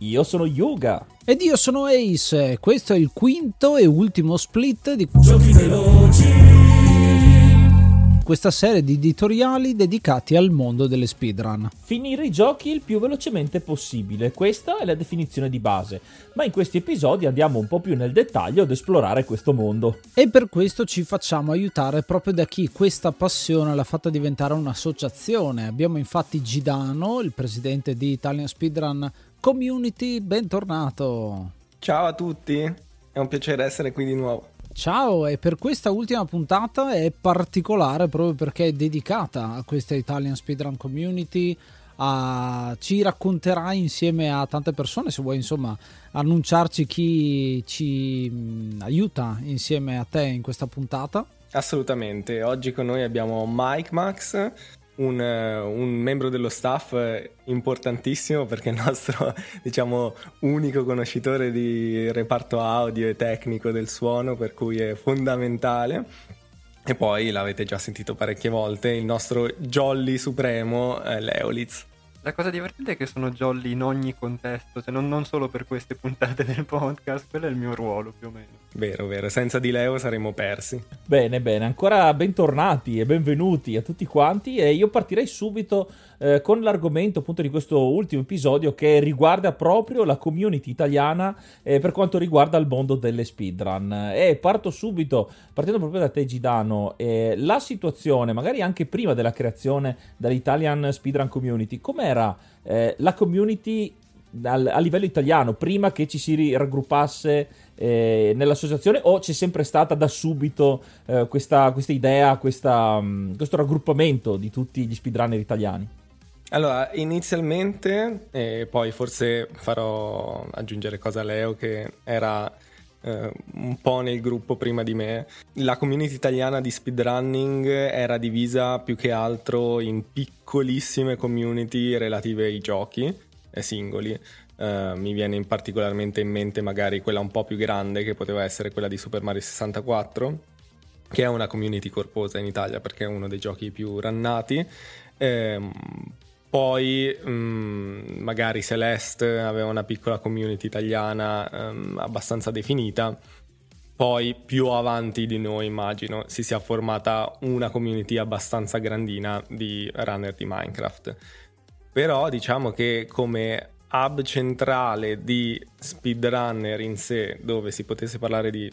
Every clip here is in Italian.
Io sono Yuga. Ed io sono Ace. Questo è il quinto e ultimo split di Giochi veloci. questa serie di editoriali dedicati al mondo delle speedrun. Finire i giochi il più velocemente possibile, questa è la definizione di base, ma in questi episodi andiamo un po' più nel dettaglio ad esplorare questo mondo. E per questo ci facciamo aiutare proprio da chi questa passione l'ha fatta diventare un'associazione. Abbiamo infatti Gidano, il presidente di Italian Speedrun Community, bentornato. Ciao a tutti, è un piacere essere qui di nuovo. Ciao, e per questa ultima puntata è particolare proprio perché è dedicata a questa Italian Speedrun Community. a- ci racconterà insieme a tante persone, se vuoi insomma annunciarci chi ci mh, aiuta insieme a te in questa puntata. Assolutamente, oggi con noi abbiamo Mike Max, un, eh, un membro dello staff eh, importantissimo perché il nostro, diciamo, unico conoscitore di reparto audio e tecnico del suono, per cui è fondamentale. E poi l'avete già sentito parecchie volte, il nostro Jolly Supremo, eh, Leolitz. La cosa divertente è che sono jolly in ogni contesto, cioè non, non solo per queste puntate del podcast, quello è il mio ruolo più o meno. Vero, vero, senza di Leo saremmo persi. Bene, bene, ancora bentornati e benvenuti a tutti quanti e io partirei subito eh, con l'argomento appunto di questo ultimo episodio che riguarda proprio la community italiana eh, per quanto riguarda il mondo delle speedrun. E parto subito, partendo proprio da te Gidano, eh, la situazione magari anche prima della creazione dell'Italian Speedrun Community, com'era eh, la community a livello italiano prima che ci si raggruppasse eh, nell'associazione o c'è sempre stata da subito eh, questa, questa idea, questa, mh, questo raggruppamento di tutti gli speedrunner italiani? Allora, inizialmente, e poi forse farò aggiungere cosa a Leo che era eh, un po' nel gruppo prima di me, la community italiana di speedrunning era divisa più che altro in piccolissime community relative ai giochi eh, singoli. Eh, mi viene in particolarmente in mente magari quella un po' più grande che poteva essere quella di Super Mario 64 che è una community corposa in Italia perché è uno dei giochi più rannati. Ehm, poi mm, magari Celeste aveva una piccola community italiana ehm, abbastanza definita. Poi più avanti di noi, immagino, si sia formata una community abbastanza grandina di runner di Minecraft. Però diciamo che come hub centrale di speedrunner in sé, dove si potesse parlare di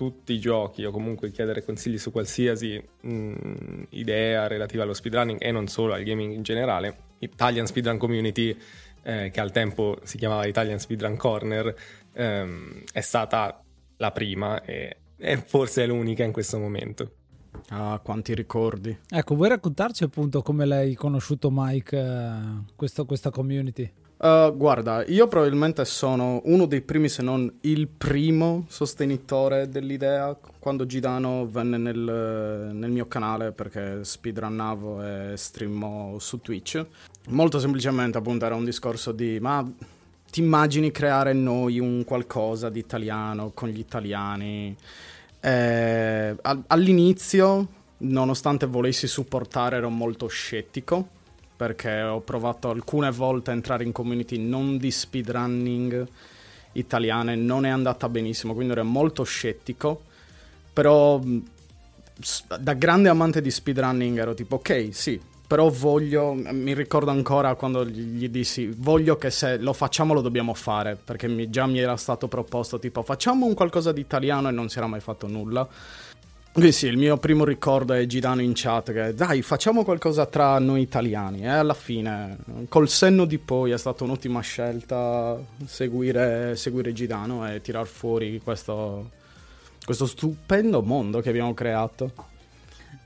tutti i giochi o comunque chiedere consigli su qualsiasi mh, idea relativa allo speedrunning e non solo al gaming in generale, Italian Speedrun Community, eh, che al tempo si chiamava Italian Speedrun Corner, ehm, è stata la prima e, e forse è l'unica in questo momento. Ah, quanti ricordi. Ecco, vuoi raccontarci appunto come l'hai conosciuto Mike, eh, questo- questa community? Uh, guarda, io probabilmente sono uno dei primi, se non il primo sostenitore dell'idea quando Gidano venne nel, nel mio canale perché speedrunnavo e streammo su Twitch. Molto semplicemente appunto era un discorso di ma ti immagini creare noi un qualcosa di italiano con gli italiani? Eh, al- all'inizio, nonostante volessi supportare, ero molto scettico perché ho provato alcune volte a entrare in community non di speedrunning italiane, non è andata benissimo, quindi ero molto scettico. però da grande amante di speedrunning ero tipo ok sì però voglio, mi ricordo ancora quando gli dissi, voglio che se lo facciamo lo dobbiamo fare, perché mi, già mi era stato proposto tipo facciamo un qualcosa di italiano e non si era mai fatto nulla. Quindi sì, il mio primo ricordo è Gidano in chat che dai facciamo qualcosa tra noi italiani e alla fine col senno di poi è stata un'ottima scelta seguire, seguire Gidano e tirar fuori questo, questo stupendo mondo che abbiamo creato.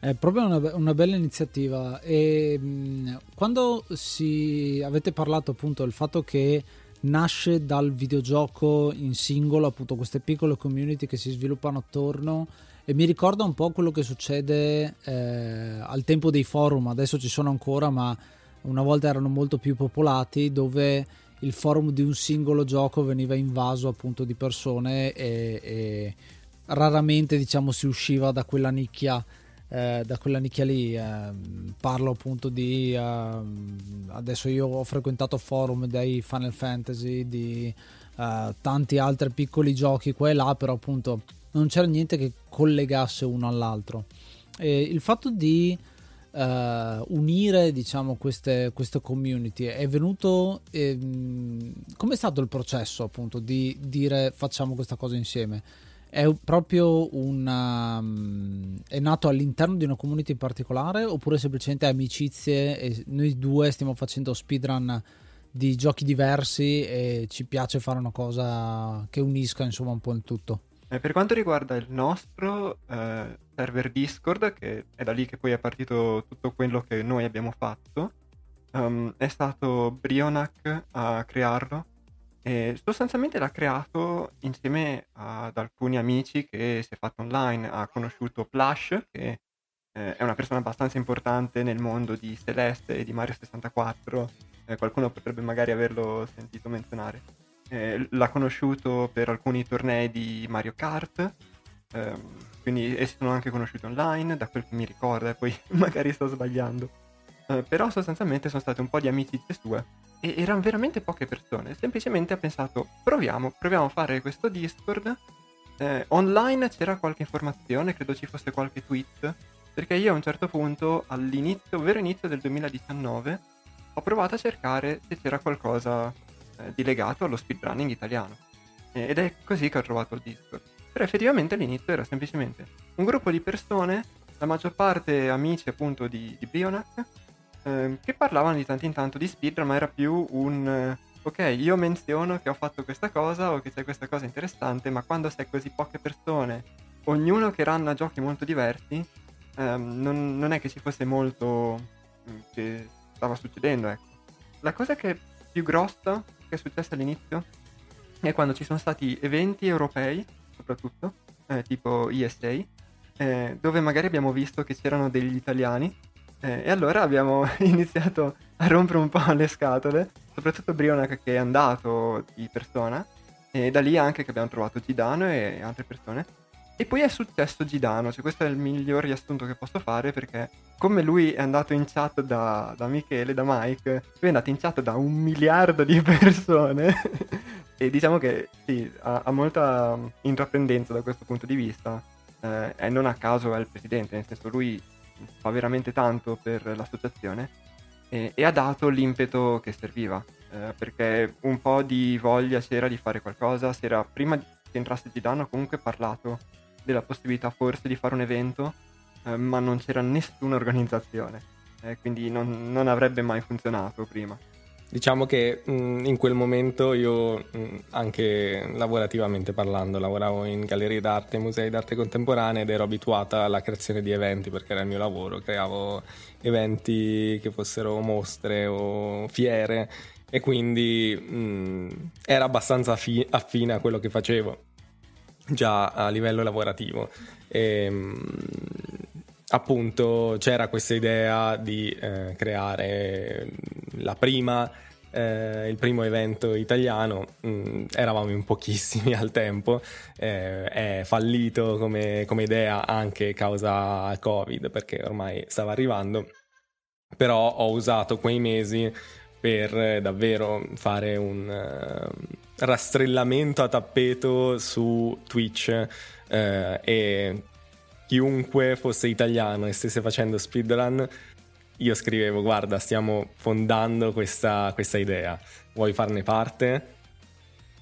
È proprio una, una bella iniziativa e mh, quando si, avete parlato appunto del fatto che nasce dal videogioco in singolo, appunto queste piccole community che si sviluppano attorno e mi ricorda un po' quello che succede eh, al tempo dei forum, adesso ci sono ancora ma una volta erano molto più popolati dove il forum di un singolo gioco veniva invaso appunto di persone e, e raramente diciamo si usciva da quella nicchia eh, da quella nicchia lì. Eh, parlo appunto di. Eh, adesso io ho frequentato forum dei Final Fantasy, di eh, tanti altri piccoli giochi qua e là, però appunto non c'era niente che collegasse uno all'altro. E il fatto di. Uh, unire diciamo queste, queste, community è venuto ehm, come è stato il processo appunto di dire facciamo questa cosa insieme è proprio una, um, è nato all'interno di una community in particolare oppure semplicemente amicizie e noi due stiamo facendo speedrun di giochi diversi e ci piace fare una cosa che unisca insomma un po' il tutto eh, per quanto riguarda il nostro eh, server Discord che è da lì che poi è partito tutto quello che noi abbiamo fatto um, è stato Brionac a crearlo e sostanzialmente l'ha creato insieme ad alcuni amici che si è fatto online. Ha conosciuto Plush, che eh, è una persona abbastanza importante nel mondo di Celeste e di Mario 64. Eh, qualcuno potrebbe magari averlo sentito menzionare. Eh, l'ha conosciuto per alcuni tornei di Mario Kart. Ehm, quindi e sono anche conosciuti online, da quel che mi ricorda, e poi magari sto sbagliando. Eh, però sostanzialmente sono state un po' di amicizie sue e erano veramente poche persone. Semplicemente ha pensato, proviamo, proviamo a fare questo Discord. Eh, online c'era qualche informazione, credo ci fosse qualche tweet, perché io a un certo punto, all'inizio, vero inizio del 2019, ho provato a cercare se c'era qualcosa eh, di legato allo speedrunning italiano. Eh, ed è così che ho trovato il Discord. Però effettivamente all'inizio era semplicemente un gruppo di persone, la maggior parte amici appunto di, di Bionac, Ehm, che parlavano di tanto in tanto di speedrun, ma era più un... Eh, ok, io menziono che ho fatto questa cosa o che c'è questa cosa interessante, ma quando sei così poche persone, ognuno che ranna giochi molto diversi, ehm, non, non, è che ci fosse molto mm, che stava succedendo, ecco. La cosa che è più grossa che è successa all'inizio è quando ci sono stati eventi europei, soprattutto, eh, tipo ESA, eh, dove magari abbiamo visto che c'erano degli italiani eh, e allora abbiamo iniziato a rompere un po' le scatole, soprattutto Brionac che è andato di persona, e da lì anche che abbiamo trovato Gidano e altre persone. E poi è successo Gidano, cioè questo è il miglior riassunto che posso fare perché come lui è andato in chat da, da Michele, da Mike, lui è andato in chat da un miliardo di persone. E diciamo che sì, ha, ha, molta intraprendenza da questo punto di vista. Eh, e non a caso è il presidente, nel senso lui fa veramente tanto per l'associazione e, e ha dato l'impeto che serviva, eh, perché un po' di voglia c'era di fare qualcosa, si prima che entrasse Gidano comunque parlato della possibilità forse di fare un evento, eh, ma non c'era nessuna organizzazione, eh, quindi non, non avrebbe mai funzionato prima. Diciamo che mh, mm, in quel momento io, mh, mm, anche lavorativamente parlando, lavoravo in gallerie d'arte, musei d'arte contemporanea ed ero abituata alla creazione di eventi perché era il mio lavoro, creavo eventi che fossero mostre o fiere e quindi mh, mm, era abbastanza fi- affine a quello che facevo già a livello lavorativo. E, appunto c'era questa idea di eh, creare prima eh, il primo evento italiano, mm, eravamo in pochissimi al tempo, eh, è fallito come, come idea anche causa Covid perché ormai stava arrivando, però ho usato quei mesi per eh, davvero fare un uh, rastrellamento a tappeto su Twitch uh, e chiunque fosse italiano e stesse facendo speedrun, io scrivevo guarda stiamo fondando questa, questa idea, vuoi farne parte?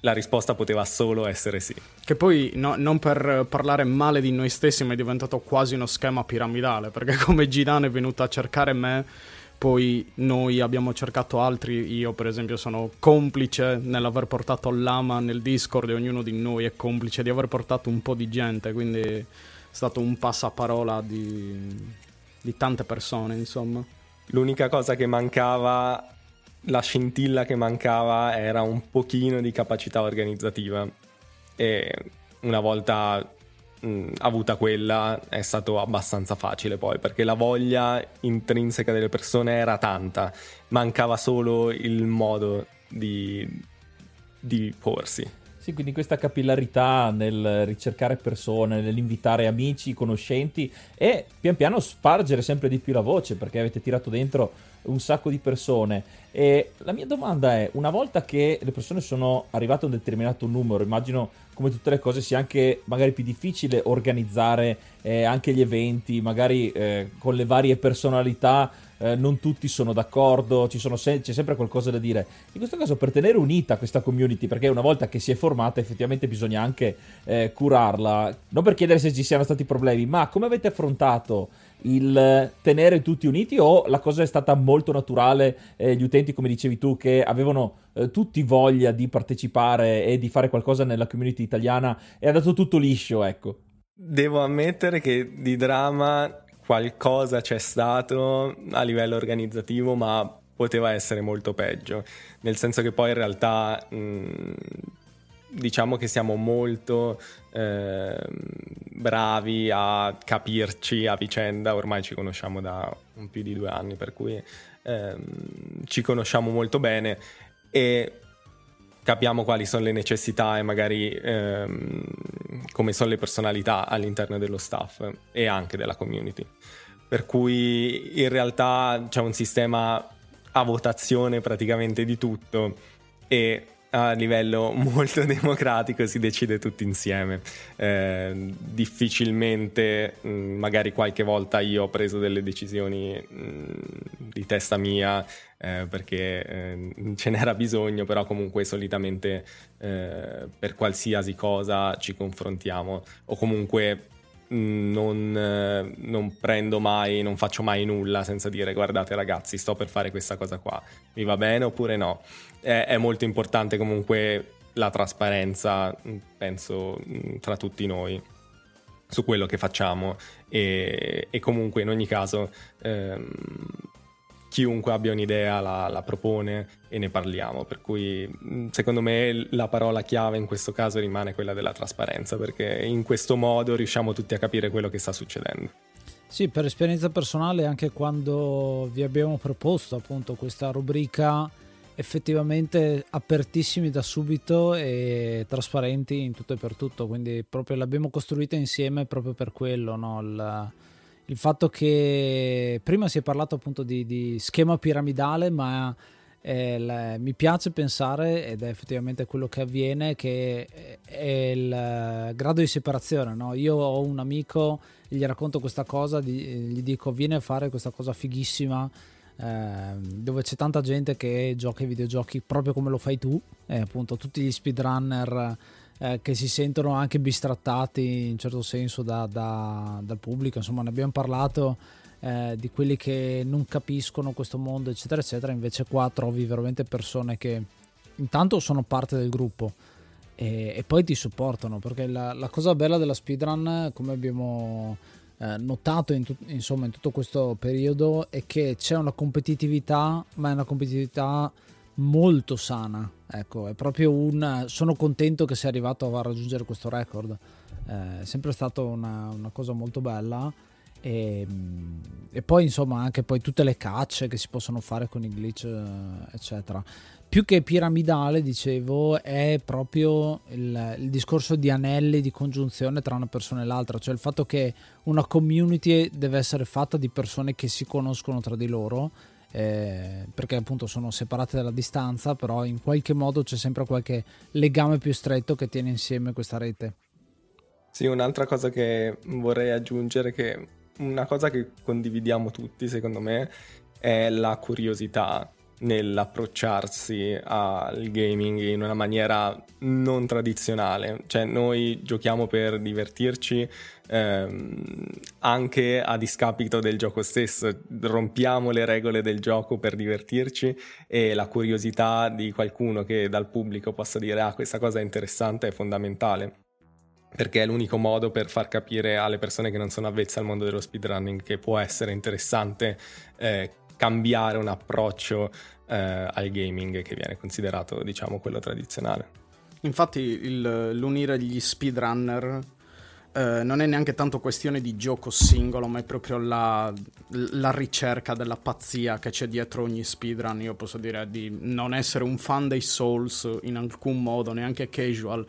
La risposta poteva solo essere sì. Che poi, no, non per parlare male di noi stessi, ma è diventato quasi uno schema piramidale, perché come Gidan è venuto a cercare me, poi noi abbiamo cercato altri, io per esempio sono complice nell'aver portato Lama nel Discord e ognuno di noi è complice di aver portato un po' di gente, quindi è stato un passaparola di, di tante persone, insomma. L'unica cosa che mancava la scintilla che mancava era un pochino di capacità organizzativa e una volta mh, avuta quella è stato abbastanza facile poi perché la voglia intrinseca delle persone era tanta. Mancava solo il modo di, di porsi sì, quindi questa capillarità nel ricercare persone, nell'invitare amici, conoscenti e pian piano spargere sempre di più la voce perché avete tirato dentro un sacco di persone. E la mia domanda è, una volta che le persone sono arrivate a un determinato numero, immagino come tutte le cose sia anche magari più difficile organizzare eh, anche gli eventi, magari eh, con le varie personalità eh, non tutti sono d'accordo, se- c'è sempre qualcosa da dire. In questo caso per tenere unita questa community, perché una volta che si è formata effettivamente bisogna anche eh, curarla, non per chiedere se ci siano stati problemi, ma come avete affrontato il tenere tutti uniti o la cosa è stata molto naturale, eh, gli utenti come dicevi tu che avevano eh, tutti voglia di partecipare e di fare qualcosa nella community italiana è andato tutto liscio, ecco. Devo ammettere che di drama qualcosa c'è stato a livello organizzativo, ma poteva essere molto peggio, nel senso che poi in realtà mh, diciamo che siamo molto eh, bravi a capirci a vicenda, ormai ci conosciamo da un più di due anni, per cui eh, ci conosciamo molto bene e capiamo quali sono le necessità e magari ehm, come sono le personalità all'interno dello staff e anche della community. Per cui in realtà c'è un sistema a votazione praticamente di tutto e a livello molto democratico si decide tutti insieme. Eh, difficilmente, mh, mm, magari qualche volta io ho preso delle decisioni mh, mm, di testa mia eh, perché eh, ce n'era bisogno, però comunque solitamente eh, per qualsiasi cosa ci confrontiamo o comunque non, eh, non, prendo mai, non faccio mai nulla senza dire guardate ragazzi sto per fare questa cosa qua, mi va bene oppure no? È, è molto importante comunque la trasparenza, mm, penso, mm, tra tutti noi su quello che facciamo. E, e comunque in ogni caso ehm, chiunque abbia un'idea la, la, propone e ne parliamo. Per cui mm, secondo me la parola chiave in questo caso rimane quella della trasparenza perché in questo modo riusciamo tutti a capire quello che sta succedendo. Sì, per esperienza personale anche quando vi abbiamo proposto appunto questa rubrica effettivamente apertissimi da subito e trasparenti in tutto e per tutto, quindi proprio l'abbiamo costruita insieme proprio per quello, no? il, il, fatto che prima si è parlato appunto di, di schema piramidale, ma eh, le, mi piace pensare, ed è effettivamente quello che avviene, che è il grado di separazione. No? Io ho un amico, gli racconto questa cosa, gli dico vieni a fare questa cosa fighissima Ehm, dove c'è tanta gente che gioca ai videogiochi proprio come lo fai tu, e appunto tutti gli speedrunner eh, che si sentono anche bistrattati in certo senso da, da, dal pubblico, insomma ne abbiamo parlato eh, di quelli che non capiscono questo mondo eccetera eccetera, invece qua trovi veramente persone che intanto sono parte del gruppo e, e poi ti supportano perché la, la cosa bella della speedrun come abbiamo eh, notato in, tu- insomma, in tutto questo periodo è che c'è una competitività, ma è una competitività molto sana. Ecco, è proprio un. Sono contento che sia arrivato a raggiungere questo record. Eh, è sempre stata una, una cosa molto bella. E, e, poi insomma anche poi tutte le cacce che si possono fare con i glitch eccetera più che piramidale, dicevo, è proprio il, il, discorso di anelli di congiunzione tra una persona e l'altra, cioè il fatto che una community deve essere fatta di persone che si conoscono tra di loro, eh, perché appunto sono separate dalla distanza, però in qualche modo c'è sempre qualche legame più stretto che tiene insieme questa rete. Sì, un'altra cosa che vorrei aggiungere, che una cosa che condividiamo tutti, secondo me, è la curiosità nell'approcciarsi al gaming in una maniera non tradizionale. Cioè, noi giochiamo per divertirci ehm, anche a discapito del gioco stesso. Rompiamo le regole del gioco per divertirci e la curiosità di qualcuno che dal pubblico possa dire ah, questa cosa è interessante è fondamentale perché è l'unico modo per far capire alle persone che non sono avvezze al mondo dello speedrunning che può essere interessante eh, cambiare un approccio eh, al gaming che viene considerato, diciamo, quello tradizionale. Infatti il, l'unire gli speedrunner eh, non è neanche tanto questione di gioco singolo, ma è proprio la, la, ricerca della pazzia che c'è dietro ogni speedrun. Io posso dire di non essere un fan dei Souls in alcun modo, neanche casual,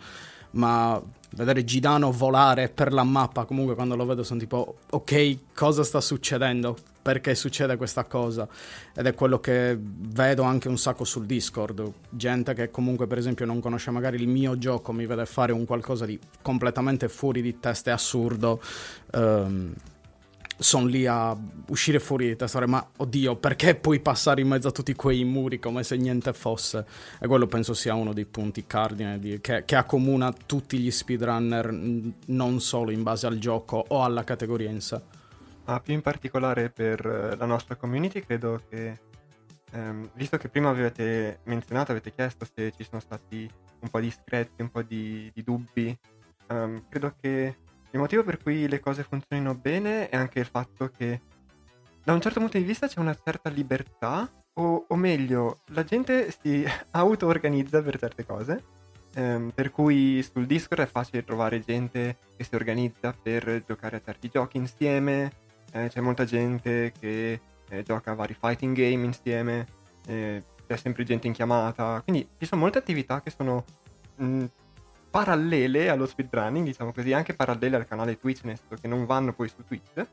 ma vedere Gidano volare per la mappa, comunque quando lo vedo sono tipo, ok, cosa sta succedendo? Perché succede questa cosa? Ed è quello che vedo anche un sacco sul Discord. Gente che comunque, per esempio, non conosce magari il mio gioco, mi vede fare un qualcosa di completamente fuori di testa e assurdo. Um, sono lì a uscire fuori di testa, ma oddio, perché puoi passare in mezzo a tutti quei muri come se niente fosse? E quello penso sia uno dei punti cardine di, che, che, accomuna tutti gli speedrunner, non solo in base al gioco o alla categoria in sé. Ma più in particolare per eh, la nostra community, credo che, ehm, visto che prima avete menzionato, avete chiesto se ci sono stati un po' di screzi, un po' di, di dubbi, ehm, credo che il motivo per cui le cose funzionino bene è anche il fatto che da un certo punto di vista c'è una certa libertà, o, o meglio, la gente si auto-organizza per certe cose, ehm, per cui sul Discord è facile trovare gente che si organizza per giocare a certi giochi insieme, eh, c'è molta gente che eh, gioca a vari fighting game insieme, eh, c'è sempre gente in chiamata, quindi ci sono molte attività che sono mh, parallele allo speedrunning, diciamo così, anche parallele al canale Twitch, nel senso che non vanno poi su Twitch,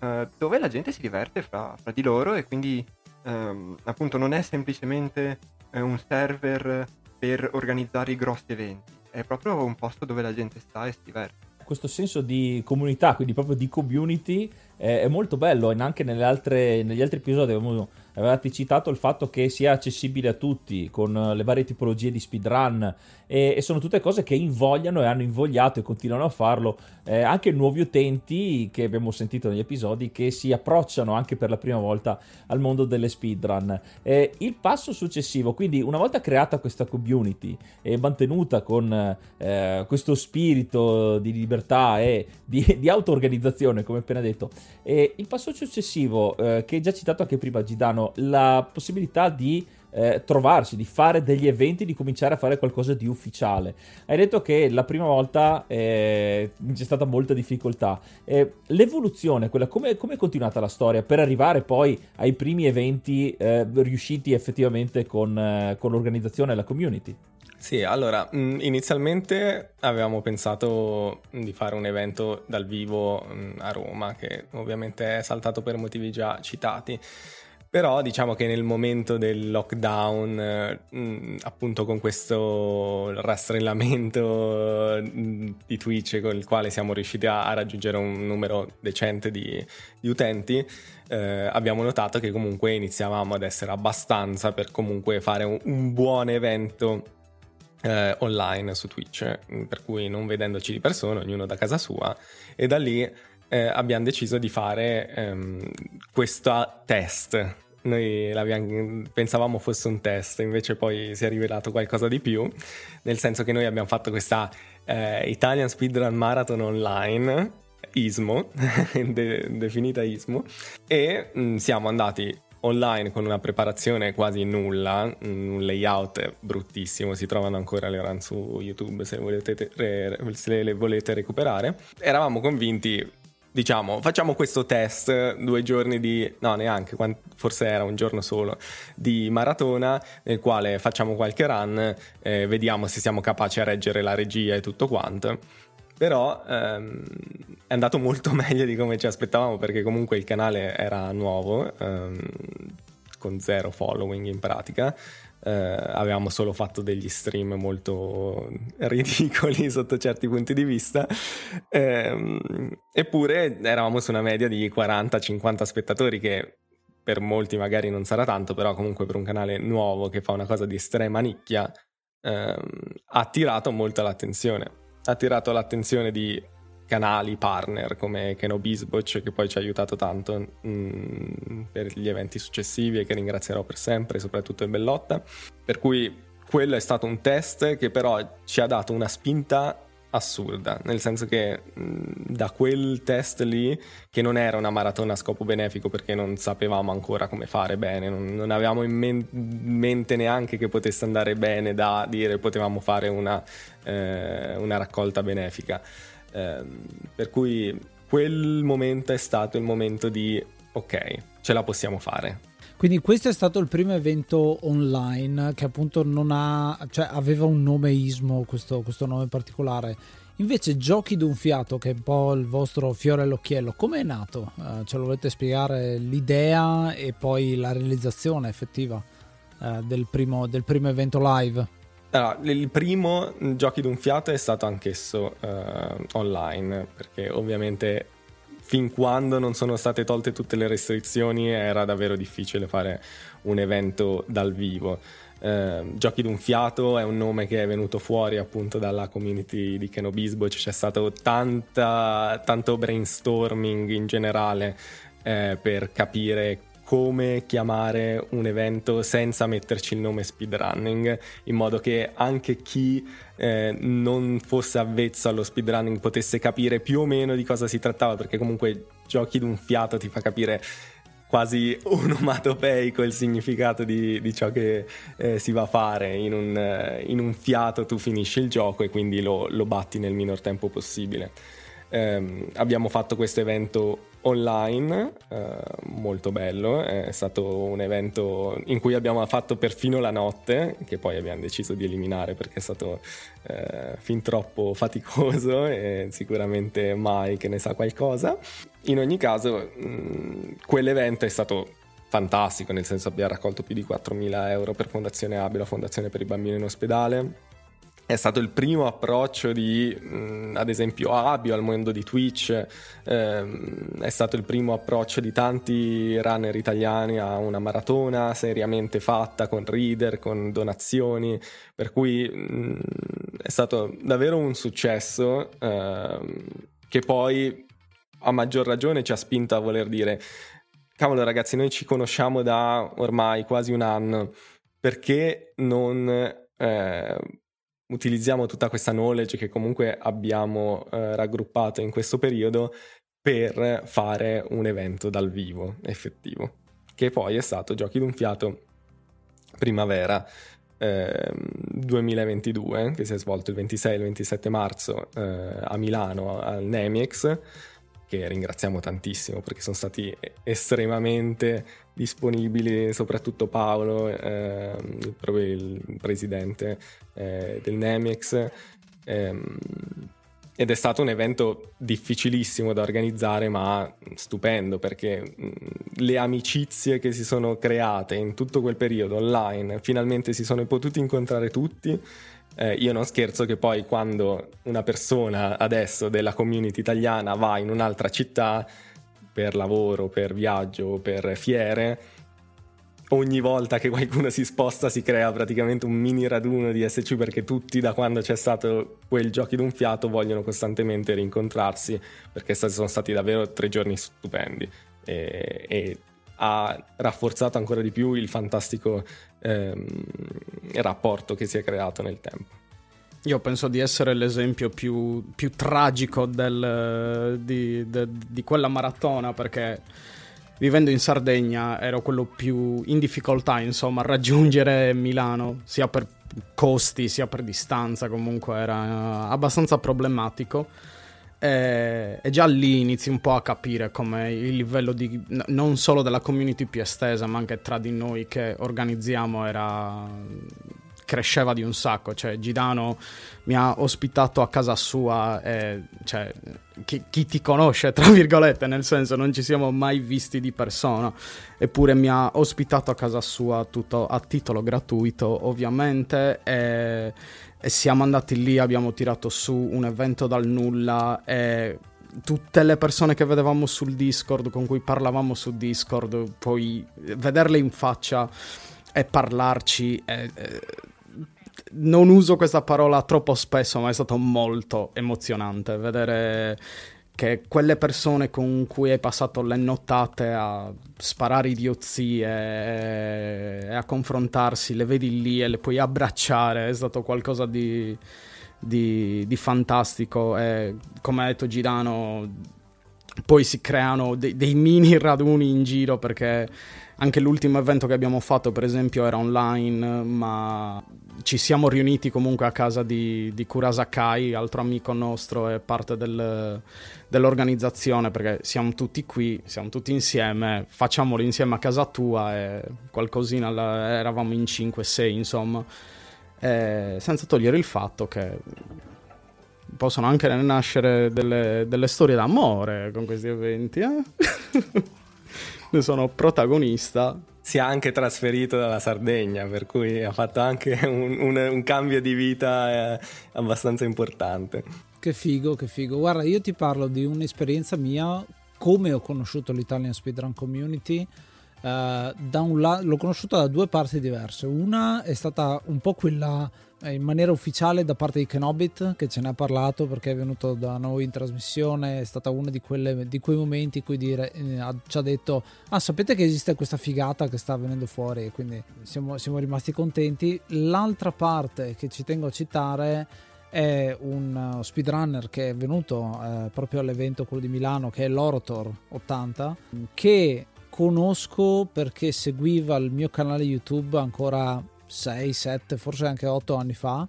eh, dove la gente si diverte fra, fra di loro e quindi ehm, appunto non è semplicemente eh, un server per organizzare i grossi eventi, è proprio un posto dove la gente sta e si diverte. Questo senso di comunità, quindi proprio di community, eh, è molto bello. E anche altre, negli altri episodi avevamo avevate citato il fatto che sia accessibile a tutti con eh, le varie tipologie di speedrun e, e sono tutte cose che invogliano e hanno invogliato e continuano a farlo eh, anche nuovi utenti che abbiamo sentito negli episodi che si approcciano anche per la prima volta al mondo delle speedrun. Eh, il passo successivo, quindi una volta creata questa community e mantenuta con eh, questo spirito di libertà e di, di auto-organizzazione, come appena detto, il passo successivo eh, che hai già citato anche prima Gidano, hanno la possibilità di eh, trovarsi, di fare degli eventi, di cominciare a fare qualcosa di ufficiale. Hai detto che la prima volta eh, c'è stata molta difficoltà. Eh, l'evoluzione, quella, come, è continuata la storia per arrivare poi ai primi eventi eh, riusciti effettivamente con, eh, con l'organizzazione e la community? Sì, allora, mm, inizialmente avevamo pensato di fare un evento dal vivo mm, a Roma, che ovviamente è saltato per motivi già citati. Però diciamo che nel momento del lockdown, eh, mh, appunto con questo rastrellamento mh, di Twitch con il quale siamo riusciti a, a raggiungere un numero decente di, di utenti, eh, abbiamo notato che comunque iniziavamo ad essere abbastanza per comunque fare un, un buon evento eh, online su Twitch, per cui non vedendoci di persona, ognuno da casa sua, e da lì eh, abbiamo deciso di fare ehm, questo test noi pensavamo fosse un test, invece poi si è rivelato qualcosa di più, nel senso che noi abbiamo fatto questa eh, Italian Speedrun Marathon online, ISMO, de- definita ISMO, e mh, mm, siamo andati online con una preparazione quasi nulla, un layout bruttissimo, si trovano ancora le run su YouTube se, volete, se le volete recuperare. Eravamo convinti diciamo, facciamo questo test, due giorni di, no neanche, forse era un giorno solo, di maratona nel quale facciamo qualche run, eh, vediamo se siamo capaci a reggere la regia e tutto quanto. Però ehm, è andato molto meglio di come ci aspettavamo perché comunque il canale era nuovo, ehm, con zero following in pratica. Eh, avevamo solo fatto degli stream molto ridicoli sotto certi punti di vista, eh, eppure eravamo su una media di 40-50 spettatori che per molti magari non sarà tanto, però comunque per un canale nuovo che fa una cosa di estrema nicchia ehm, ha attirato molto l'attenzione. Ha attirato l'attenzione di canali partner come Keno Bisboch che poi ci ha aiutato tanto mh, mm, per gli eventi successivi e che ringrazierò per sempre, soprattutto in Bellotta. Per cui quello è stato un test che però ci ha dato una spinta assurda, nel senso che mh, da quel test lì, che non era una maratona a scopo benefico perché non sapevamo ancora come fare bene, non, non avevamo in men- mente neanche che potesse andare bene da dire potevamo fare una, eh, una raccolta benefica. Eh, per cui quel momento è stato il momento di ok, ce la possiamo fare. Quindi questo è stato il primo evento online che appunto non ha, cioè aveva un nome ismo, questo, questo nome particolare. Invece Giochi d'un fiato, che è un po' il vostro fiore all'occhiello, come è nato? Uh, ce lo volete spiegare l'idea e poi la realizzazione effettiva uh, del, primo, del primo evento live? Allora, il primo Giochi d'un fiato è stato anch'esso uh, online, perché ovviamente fin quando non sono state tolte tutte le restrizioni era davvero difficile fare un evento dal vivo. Uh, Giochi d'un fiato è un nome che è venuto fuori appunto dalla community di Kenobisbo, c'è stato tanta, tanto brainstorming in generale eh, per capire come chiamare un evento senza metterci il nome speedrunning, in modo che anche chi eh, non fosse avvezzo allo speedrunning potesse capire più o meno di cosa si trattava, perché comunque giochi d'un fiato ti fa capire quasi onomatopeico il significato di, di ciò che eh, si va a fare. In un, eh, in un, fiato tu finisci il gioco e quindi lo, lo batti nel minor tempo possibile. Um, abbiamo fatto questo evento online, uh, molto bello, è stato un evento in cui abbiamo fatto perfino la notte, che poi abbiamo deciso di eliminare perché è stato uh, fin troppo faticoso e sicuramente mai che ne sa qualcosa. In ogni caso, mh, quell'evento è stato fantastico, nel senso abbiamo raccolto più di 4.000 euro per Fondazione Abio, Fondazione per i bambini in ospedale è stato il primo approccio di, mh, ad esempio, Abio al mondo di Twitch, ehm, è stato il primo approccio di tanti runner italiani a una maratona seriamente fatta con reader, con donazioni, per cui mh, è stato davvero un successo ehm, che poi a maggior ragione ci ha spinto a voler dire, cavolo ragazzi, noi ci conosciamo da ormai quasi un anno, perché non... Eh, utilizziamo tutta questa knowledge che comunque abbiamo eh, raggruppato in questo periodo per fare un evento dal vivo effettivo, che poi è stato Giochi d'un fiato primavera eh, 2022, che si è svolto il 26 e il 27 marzo eh, a Milano al Nemiex che ringraziamo tantissimo perché sono stati estremamente disponibili, soprattutto Paolo, eh, proprio il presidente eh, del Nemex. Ehm, ed è stato un evento difficilissimo da organizzare, ma stupendo perché le amicizie che si sono create in tutto quel periodo online, finalmente si sono potuti incontrare tutti eh, io non scherzo che poi quando una persona adesso della community italiana va in un'altra città per lavoro, per viaggio, per fiere, ogni volta che qualcuno si sposta si crea praticamente un mini raduno di SC perché tutti da quando c'è stato quel giochi d'un fiato vogliono costantemente rincontrarsi perché sono stati davvero tre giorni stupendi. E, e ha rafforzato ancora di più il fantastico ehm, rapporto che si è creato nel tempo. Io penso di essere l'esempio più, più tragico del, di, de, di quella maratona perché vivendo in Sardegna ero quello più in difficoltà, insomma, a raggiungere Milano, sia per costi sia per distanza, comunque era abbastanza problematico. E, e, già lì inizi un po' a capire come il livello di, non solo della community più estesa, ma anche tra di noi che organizziamo era cresceva di un sacco, cioè Gidano mi ha ospitato a casa sua, e, cioè, chi, chi, ti conosce, tra virgolette, nel senso non ci siamo mai visti di persona, eppure mi ha ospitato a casa sua tutto a titolo gratuito, ovviamente, e, e siamo andati lì, abbiamo tirato su un evento dal nulla e tutte le persone che vedevamo sul Discord, con cui parlavamo su Discord, poi vederle in faccia e parlarci. E, e, non uso questa parola troppo spesso, ma è stato molto emozionante vedere che quelle persone con cui hai passato le nottate a sparare idiozie e a confrontarsi, le vedi lì e le puoi abbracciare, è stato qualcosa di di, di fantastico. E come ha detto Girano poi si creano dei, dei mini raduni in giro perché anche l'ultimo evento che abbiamo fatto per esempio era online ma ci siamo riuniti comunque a casa di, di Kurasakai altro amico nostro e parte del, dell'organizzazione perché siamo tutti qui siamo tutti insieme facciamolo insieme a casa tua e qualcosina eravamo in 5-6 insomma eh, senza togliere il fatto che possono anche nascere delle, delle storie d'amore con questi eventi. Eh? ne sono protagonista. Si è anche trasferito dalla Sardegna, per cui ha fatto anche un, un, un cambio di vita eh, abbastanza importante. Che figo, che figo. Guarda, io ti parlo di un'esperienza mia, come ho conosciuto l'Italian Speedrun Community un lato l'ho conosciuta da due parti diverse. Una è stata un po' quella eh, in maniera ufficiale da parte di Kenobit che ce ne ha parlato perché è venuto da noi in trasmissione. È stata uno di, quelle, di quei momenti in cui dire, eh, ci ha detto: Ah, sapete che esiste questa figata che sta venendo fuori? Quindi siamo, siamo rimasti contenti. L'altra parte che ci tengo a citare è un uh, speedrunner che è venuto eh, proprio all'evento quello di Milano che è l'Orotor 80 che conosco perché seguiva il mio canale YouTube ancora 6, 7, forse anche 8 anni fa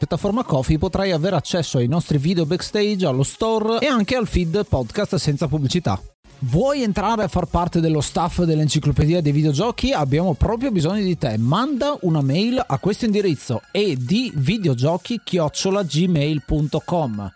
piattaforma Coffee potrai avere accesso ai nostri video backstage, allo store e anche al feed podcast senza pubblicità. Vuoi entrare a far parte dello staff dell'enciclopedia dei videogiochi? Abbiamo proprio bisogno di te. Manda una mail a questo indirizzo e di videogiochi gmail.com.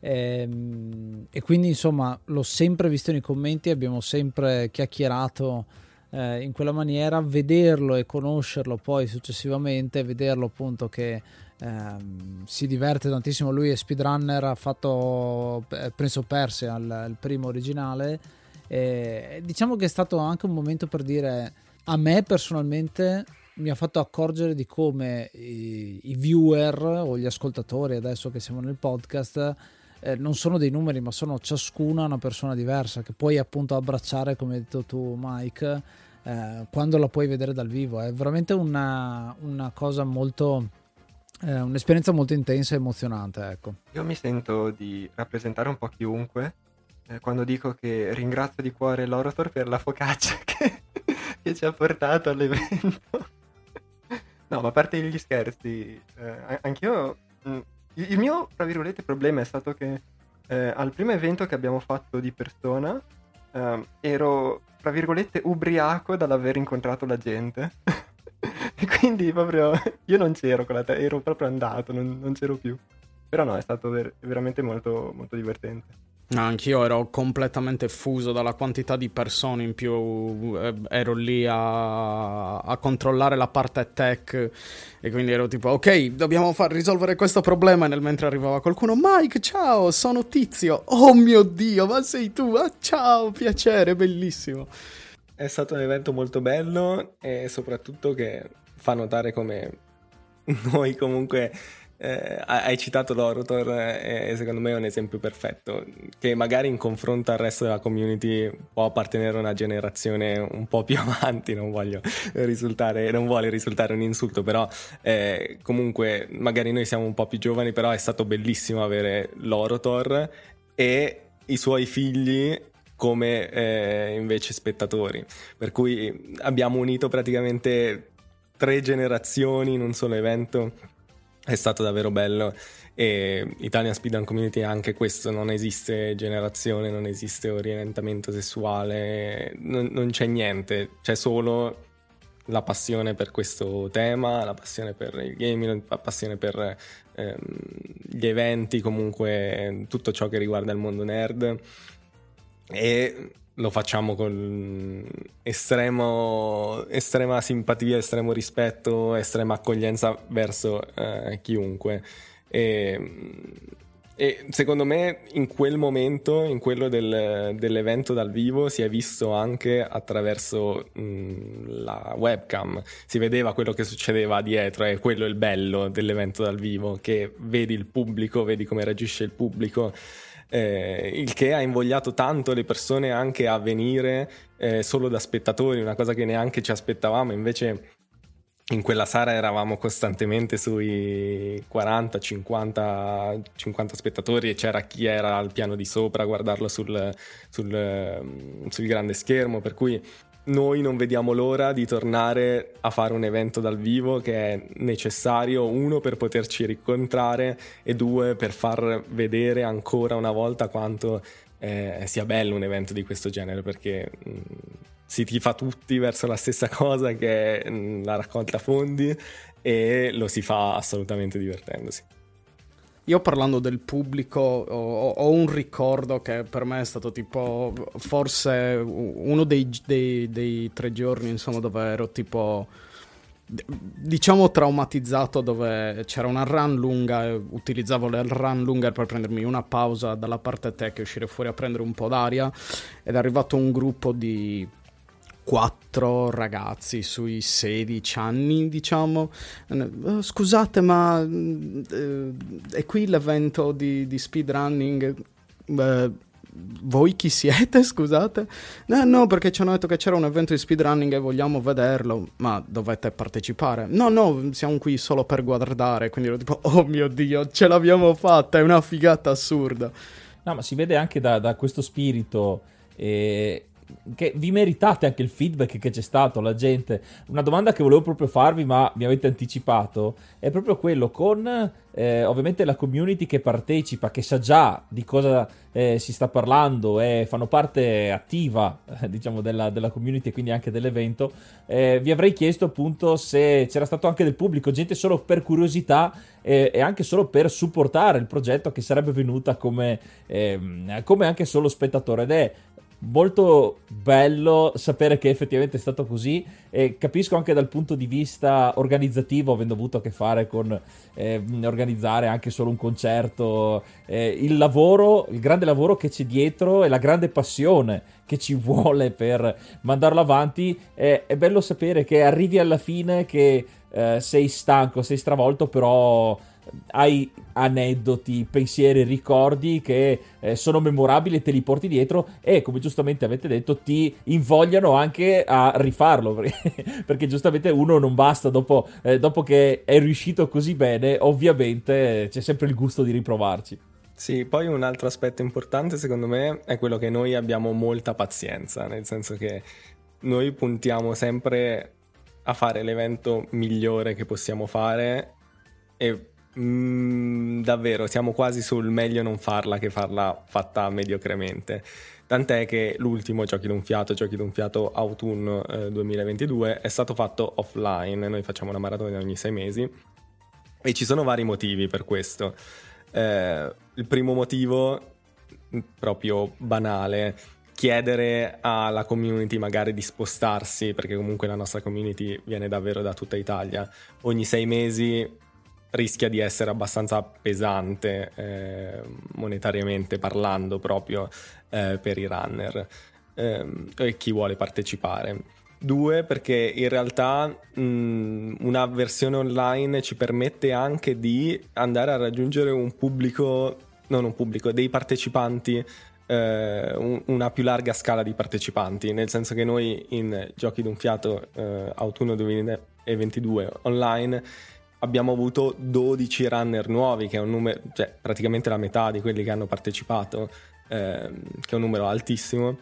E, ehm, e quindi insomma l'ho sempre visto nei commenti, abbiamo sempre chiacchierato eh, in quella maniera, vederlo e conoscerlo poi successivamente, vederlo appunto che ehm, si diverte tantissimo. Lui è speedrunner, ha fatto penso perse al, al primo originale. E diciamo che è stato anche un momento per dire a me personalmente mi ha fatto accorgere di come i, i viewer o gli ascoltatori adesso che siamo nel podcast eh, non sono dei numeri ma sono ciascuna una persona diversa che puoi appunto abbracciare come hai detto tu Mike eh, quando la puoi vedere dal vivo è veramente una, una cosa molto è un'esperienza molto intensa e emozionante, ecco. Io mi sento di rappresentare un po' chiunque eh, quando dico che ringrazio di cuore l'Orotor per la focaccia che, che ci ha portato all'evento. no, ma a parte gli scherzi, eh, anch'io... Mh, mm, il mio, tra virgolette, problema è stato che eh, al primo evento che abbiamo fatto di persona eh, ero, tra virgolette, ubriaco dall'aver incontrato la gente. E quindi proprio io non c'ero con la te- ero proprio andato, non, non, c'ero più. Però no, è stato ver- veramente molto, molto divertente. No, anch'io ero completamente fuso dalla quantità di persone in più, eh, ero lì a, a, controllare la parte tech e quindi ero tipo ok, dobbiamo far risolvere questo problema nel mentre arrivava qualcuno Mike, ciao, sono Tizio, oh mio Dio, ma sei tu, ah, ciao, piacere, bellissimo. È stato un evento molto bello e soprattutto che fa notare come noi comunque eh, hai citato l'Orotor e secondo me è un esempio perfetto che magari in confronto al resto della community può appartenere a una generazione un po' più avanti, non voglio risultare, non vuole risultare un insulto, però eh, comunque magari noi siamo un po' più giovani, però è stato bellissimo avere l'Orotor e i suoi figli come eh, invece spettatori. Per cui abbiamo unito praticamente tre generazioni in un solo evento. È stato davvero bello. E Italian Speedrun Community anche questo non esiste generazione non esiste orientamento sessuale non, non, c'è niente. C'è solo la passione per questo tema la passione per il gaming la passione per ehm, gli eventi comunque tutto ciò che riguarda il mondo nerd e lo facciamo con estremo, estrema simpatia, estremo rispetto, estrema accoglienza verso eh, chiunque. E, e, secondo me in quel momento, in quello del, dell'evento dal vivo, si è visto anche attraverso mh, la webcam, si vedeva quello che succedeva dietro, e quello è il bello dell'evento dal vivo, che vedi il pubblico, vedi come reagisce il pubblico eh, il che ha invogliato tanto le persone anche a venire eh, solo da spettatori, una cosa che neanche ci aspettavamo, invece in quella sala eravamo costantemente sui 40, 50, 50 spettatori e c'era chi era al piano di sopra a guardarlo sul, sul, sul grande schermo, per cui noi non vediamo l'ora di tornare a fare un evento dal vivo che è necessario, uno, per poterci rincontrare e due, per far vedere ancora una volta quanto eh, sia bello un evento di questo genere, perché mh, mm, si tifa tutti verso la stessa cosa che è mh, mm, la raccolta fondi e lo si fa assolutamente divertendosi. Io parlando del pubblico ho, ho, un ricordo che per me è stato tipo forse uno dei, dei, dei tre giorni insomma dove ero tipo diciamo traumatizzato dove c'era una run lunga utilizzavo le run lunghe per prendermi una pausa dalla parte tech e uscire fuori a prendere un po' d'aria ed è arrivato un gruppo di quattro ragazzi sui 16 anni, diciamo. Uh, scusate, ma uh, è qui l'evento di, di speedrunning? Uh, voi chi siete, scusate? No, no, perché ci hanno detto che c'era un evento di speedrunning e vogliamo vederlo, ma dovete partecipare. No, no, siamo qui solo per guardare, quindi ero tipo, oh mio Dio, ce l'abbiamo fatta, è una figata assurda. No, ma si vede anche da, da questo spirito eh, che vi meritate anche il feedback che c'è stato, la gente. Una domanda che volevo proprio farvi, ma mi avete anticipato, è proprio quello con eh, ovviamente la community che partecipa, che sa già di cosa eh, si sta parlando e fanno parte attiva, eh, diciamo, della, della, community e quindi anche dell'evento. Eh, vi avrei chiesto appunto se c'era stato anche del pubblico, gente solo per curiosità e anche solo per supportare il progetto che sarebbe venuta come, ehm, come anche solo spettatore ed è molto bello sapere che effettivamente è stato così e capisco anche dal punto di vista organizzativo avendo avuto a che fare con eh, organizzare anche solo un concerto eh, il lavoro il grande lavoro che c'è dietro e la grande passione che ci vuole per mandarlo avanti. Eh, è bello sapere che arrivi alla fine che eh, sei stanco sei stravolto però hai aneddoti, pensieri, ricordi che eh, sono memorabili e te li porti dietro e come giustamente avete detto ti invogliano anche a rifarlo perché, perché giustamente uno non basta dopo, eh, dopo che è riuscito così bene ovviamente c'è sempre il gusto di riprovarci. Sì, poi un altro aspetto importante secondo me è quello che noi abbiamo molta pazienza, nel senso che noi puntiamo sempre a fare l'evento migliore che possiamo fare e Mm, davvero, siamo quasi sul meglio non farla che farla fatta mediocremente. Tant'è che l'ultimo Giochi d'un Fiato, Giochi d'un Fiato Autunno eh, 2022, è stato fatto offline. Noi facciamo una maratona ogni sei mesi e ci sono vari motivi per questo. Eh, il primo motivo, proprio banale, chiedere alla community magari di spostarsi, perché comunque la nostra community viene davvero da tutta Italia. Ogni sei mesi rischia di essere abbastanza pesante eh, monetariamente parlando proprio eh, per i runner eh, e chi vuole partecipare. Due, perché in realtà mh, una versione online ci permette anche di andare a raggiungere un pubblico, non un pubblico, dei partecipanti, eh, un, una più larga scala di partecipanti, nel senso che noi in Giochi d'un Fiato eh, autunno 2022 online abbiamo avuto 12 runner nuovi, che è un numero, cioè praticamente la metà di quelli che hanno partecipato, eh, che è un numero altissimo,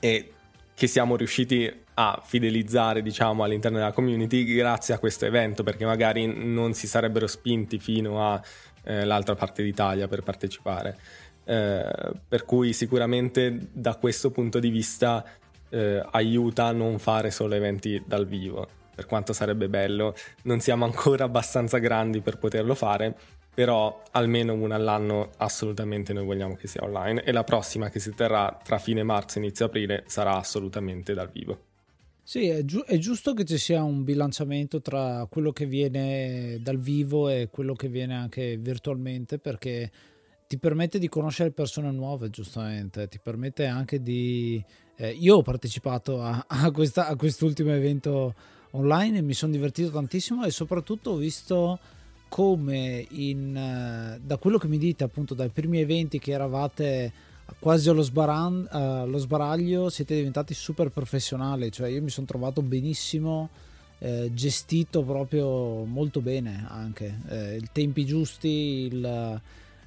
e che siamo riusciti a fidelizzare diciamo all'interno della community grazie a questo evento perché magari non si sarebbero spinti fino all'altra eh, parte d'Italia per partecipare. Eh, per cui sicuramente da questo punto di vista eh, aiuta a non fare solo eventi dal vivo per quanto sarebbe bello non siamo ancora abbastanza grandi per poterlo fare però almeno una all'anno assolutamente noi vogliamo che sia online e la prossima che si terrà tra fine marzo e inizio aprile sarà assolutamente dal vivo. Sì, è, giu- è, giusto che ci sia un bilanciamento tra quello che viene dal vivo e quello che viene anche virtualmente perché ti permette di conoscere persone nuove, giustamente, ti permette anche di... Eh, io ho partecipato a, a, questa, a quest'ultimo evento online e mi sono divertito tantissimo e soprattutto ho visto come in, uh, da quello che mi dite appunto dai primi eventi che eravate quasi allo, sbaran- uh, allo sbaraglio siete diventati super professionali cioè io mi sono trovato benissimo eh, gestito proprio molto bene anche eh, i tempi giusti il,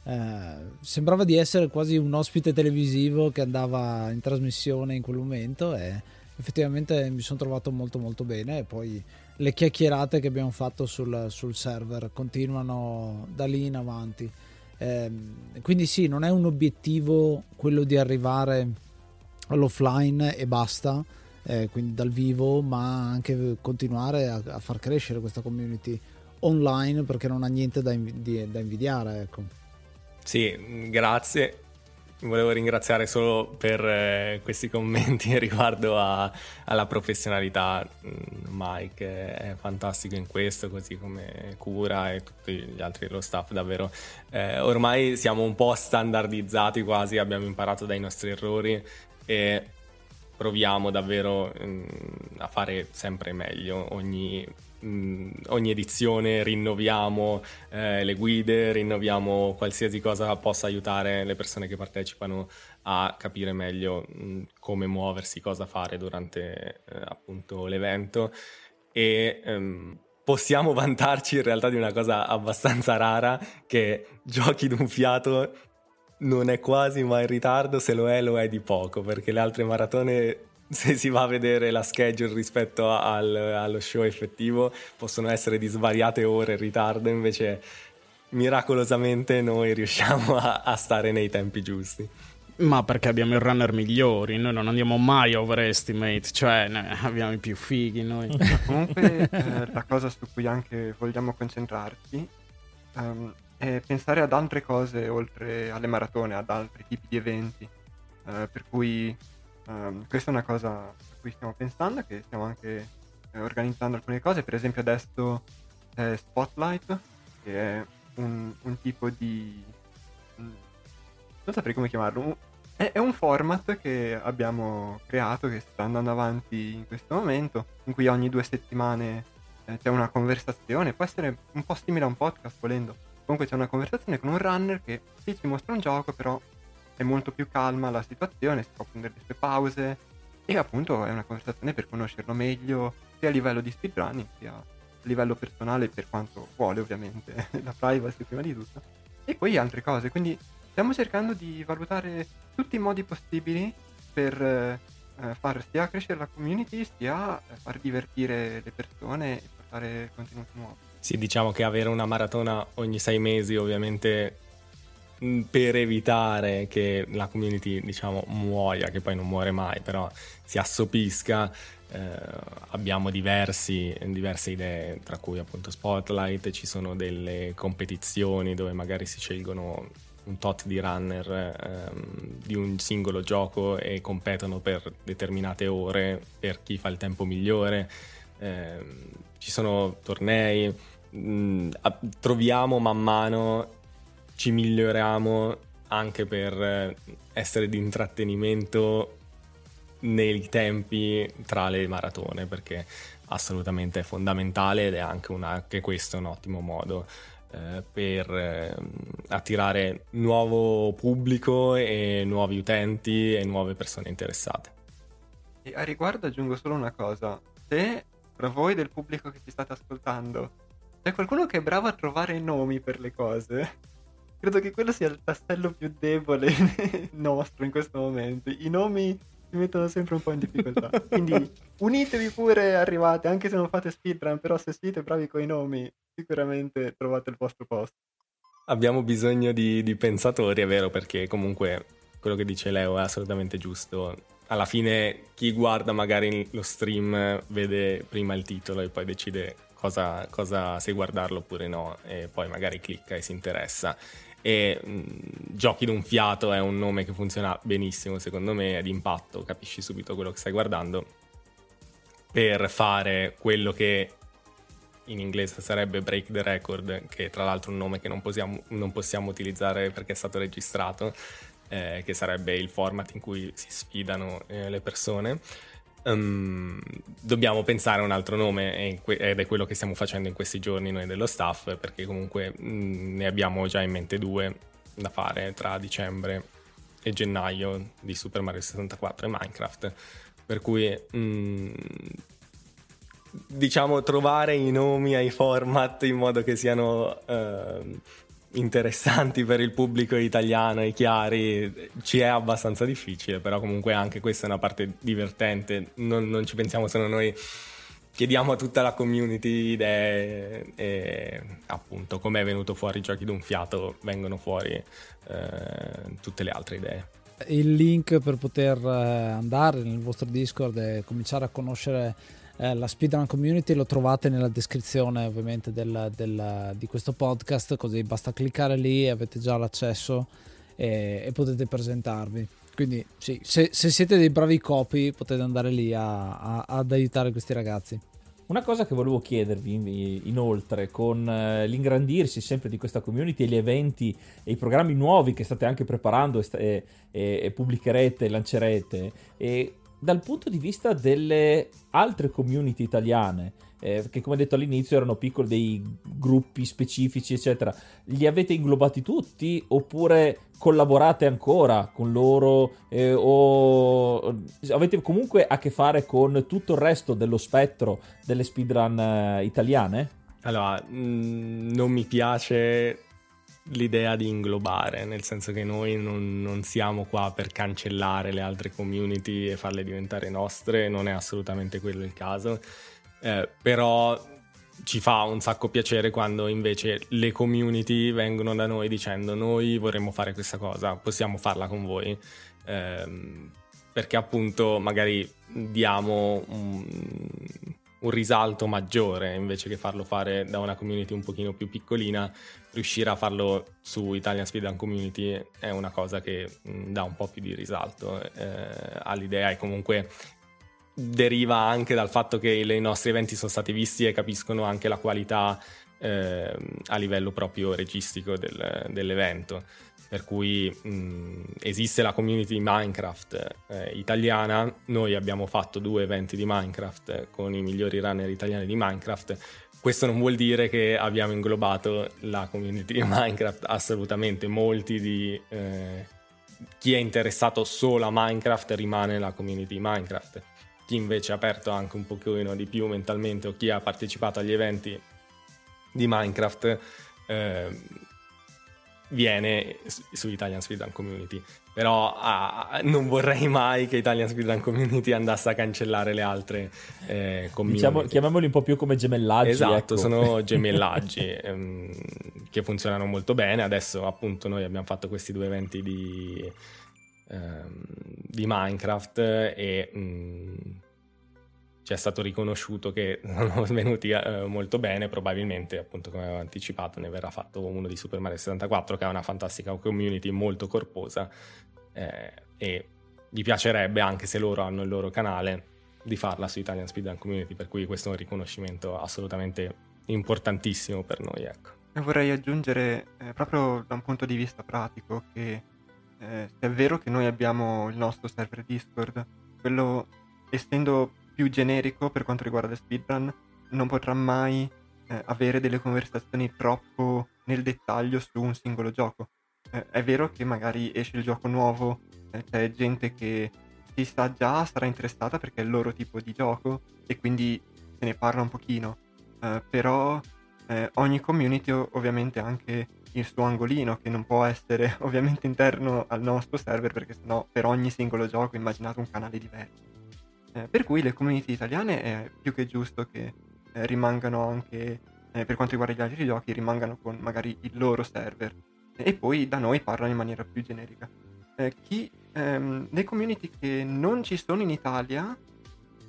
eh, sembrava di essere quasi un ospite televisivo che andava in trasmissione in quel momento e effettivamente mi sono trovato molto molto bene e poi le chiacchierate che abbiamo fatto sul, sul server continuano da lì in avanti. Eh, quindi sì, non è un obiettivo quello di arrivare all'offline e basta, eh, quindi dal vivo, ma anche continuare a, a, far crescere questa community online perché non ha niente da, invi- da invidiare. Ecco. Sì, grazie volevo ringraziare solo per eh, questi commenti riguardo a, alla professionalità. Mm, Mike è fantastico in questo, così come Cura e tutti gli altri dello staff, davvero. Eh, ormai siamo un po' standardizzati quasi, abbiamo imparato dai nostri errori e proviamo davvero mh, mm, a fare sempre meglio. Ogni ogni edizione rinnoviamo eh, le guide, rinnoviamo qualsiasi cosa possa aiutare le persone che partecipano a capire meglio mh, come muoversi, cosa fare durante eh, appunto l'evento. E ehm, possiamo vantarci in realtà di una cosa abbastanza rara che giochi d'un fiato non è quasi mai in ritardo, se lo è lo è di poco perché le altre maratone se si va a vedere la schedule rispetto al, allo show effettivo, possono essere di svariate ore in ritardo, invece miracolosamente noi riusciamo a, a stare nei tempi giusti. Ma perché abbiamo i runner migliori, noi non andiamo mai a overestimate, cioè abbiamo i più fighi noi. Comunque eh, la cosa su cui anche vogliamo concentrarci um, è pensare ad altre cose oltre alle maratone, ad altri tipi di eventi, uh, per cui Um, questa è una cosa a cui stiamo pensando, che stiamo anche eh, organizzando alcune cose, per esempio adesso eh, Spotlight, che è un, un tipo di... Mm, non saprei come chiamarlo, è, è, un format che abbiamo creato, che sta andando avanti in questo momento, in cui ogni due settimane eh, c'è una conversazione, può essere un po' simile a un podcast volendo. Comunque c'è una conversazione con un runner che sì, ci mostra un gioco, però è molto più calma la situazione, si può prendere le sue pause. E appunto è una conversazione per conoscerlo meglio sia a livello di speedrunning sia a livello personale per quanto vuole ovviamente la privacy prima di tutto. E poi altre cose quindi stiamo cercando di valutare tutti i modi possibili per eh, far sia crescere la community sia far divertire le persone e portare contenuti nuovi sì diciamo che avere una maratona ogni sei mesi ovviamente Mm, per evitare che la community diciamo muoia, che poi non muore mai, però si assopisca, eh, abbiamo diversi, diverse idee, tra cui appunto Spotlight, ci sono delle competizioni dove magari si scelgono un tot di runner ehm, di un singolo gioco e competono per determinate ore per chi fa il tempo migliore. Eh, ci sono tornei, mh, mm, troviamo man mano ci miglioriamo anche per essere di intrattenimento nei tempi tra le maratone perché assolutamente è fondamentale ed è anche, una, anche questo un ottimo modo eh, per eh, attirare nuovo pubblico e nuovi utenti e nuove persone interessate. E a riguardo aggiungo solo una cosa, se tra voi del pubblico che ci state ascoltando c'è qualcuno che è bravo a trovare nomi per le cose, credo che quello sia il tassello più debole nostro in questo momento. I nomi ci mettono sempre un po' in difficoltà. Quindi unitevi pure, arrivate, anche se non fate speedrun, però se siete bravi con i nomi, sicuramente trovate il vostro posto. Abbiamo bisogno di, di pensatori, è vero, perché comunque quello che dice Leo è assolutamente giusto. Alla fine chi guarda magari lo stream vede prima il titolo e poi decide cosa, cosa se guardarlo oppure no e poi magari clicca e si interessa e mh, Giochi d'un fiato è un nome che funziona benissimo secondo me, è d'impatto, capisci subito quello che stai guardando per fare quello che in inglese sarebbe Break the Record, che tra l'altro è un nome che non possiamo, non possiamo utilizzare perché è stato registrato, eh, che sarebbe il format in cui si sfidano eh, le persone. Um, dobbiamo pensare a un altro nome ed è quello che stiamo facendo in questi giorni noi dello staff perché comunque mm, ne abbiamo già in mente due da fare tra dicembre e gennaio di Super Mario 64 e Minecraft. Per cui mh, mm, diciamo trovare i nomi ai format in modo che siano uh, interessanti per il pubblico italiano e chiari ci è abbastanza difficile, però comunque anche questa è una parte divertente, non, non ci pensiamo solo noi, chiediamo a tutta la community idee e appunto come è venuto fuori giochi d'un fiato vengono fuori eh, tutte le altre idee. Il link per poter eh, andare nel vostro Discord e cominciare a conoscere eh, la speedrun community lo trovate nella descrizione ovviamente del, del, di questo podcast, così basta cliccare lì e avete già l'accesso e, e potete presentarvi. Quindi sì, se, se, siete dei bravi copy potete andare lì a, a, ad aiutare questi ragazzi. Una cosa che volevo chiedervi inoltre, con eh, l'ingrandirsi sempre di questa community e gli eventi e i programmi nuovi che state anche preparando e, e, e pubblicherete, lancerete, e dal punto di vista delle altre community italiane, eh, che come detto all'inizio erano piccoli dei gruppi specifici, eccetera, li avete inglobati tutti oppure collaborate ancora con loro eh, o avete comunque a che fare con tutto il resto dello spettro delle speedrun eh, italiane? Allora, mh, mm, non mi piace l'idea di inglobare, nel senso che noi non, non, siamo qua per cancellare le altre community e farle diventare nostre, non è assolutamente quello il caso, eh, però ci fa un sacco piacere quando invece le community vengono da noi dicendo noi vorremmo fare questa cosa, possiamo farla con voi. Eh, perché appunto magari diamo un, un risalto maggiore invece che farlo fare da una community un pochino più piccolina riuscire a farlo su Italian Speedrun Community è una cosa che mh, dà un po' più di risalto eh, all'idea. E comunque deriva anche dal fatto che i nostri eventi sono stati visti e capiscono anche la qualità eh, a livello proprio registico del, dell'evento per cui mh, esiste la community Minecraft eh, italiana, noi abbiamo fatto due eventi di Minecraft con i migliori runner italiani di Minecraft, questo non vuol dire che abbiamo inglobato la community di Minecraft, assolutamente, molti di eh, chi è interessato solo a Minecraft rimane la community di Minecraft, chi invece ha aperto anche un pochino di più mentalmente o chi ha partecipato agli eventi di Minecraft eh, viene su Italian Speedrun Community. Però ah, non vorrei mai che Italian Speedrun Community andasse a cancellare le altre eh, community. Diciamo, chiamiamoli un po' più come gemellaggi. Esatto, ecco. sono gemellaggi ehm, che funzionano molto bene. Adesso appunto noi abbiamo fatto questi due eventi di, ehm, di Minecraft e... Mh, mm, ci è stato riconosciuto che sono venuti eh, molto bene, probabilmente appunto come avevo anticipato ne verrà fatto uno di Super Mario 64 che ha una fantastica community molto corposa eh, e gli piacerebbe anche se loro hanno il loro canale di farla su Italian Speedrun Community per cui questo è un riconoscimento assolutamente importantissimo per noi ecco. vorrei aggiungere eh, proprio da un punto di vista pratico che eh, è vero che noi abbiamo il nostro server Discord quello essendo più generico per quanto riguarda speedrun non potrà mai eh, avere delle conversazioni troppo nel dettaglio su un singolo gioco. Eh, è vero che magari esce il gioco nuovo, eh, c'è gente che si sa già, sarà interessata perché è il loro tipo di gioco e quindi se ne parla un pochino, eh, però eh, ogni community ovviamente ha anche il suo angolino che non può essere ovviamente interno al nostro server perché sennò per ogni singolo gioco immaginate un canale diverso. Eh, per cui le community italiane è più che giusto che eh, rimangano anche, eh, per quanto riguarda gli altri giochi, rimangano con magari il loro server e poi da noi parlano in maniera più generica. Eh, chi, ehm, le community che non ci sono in Italia,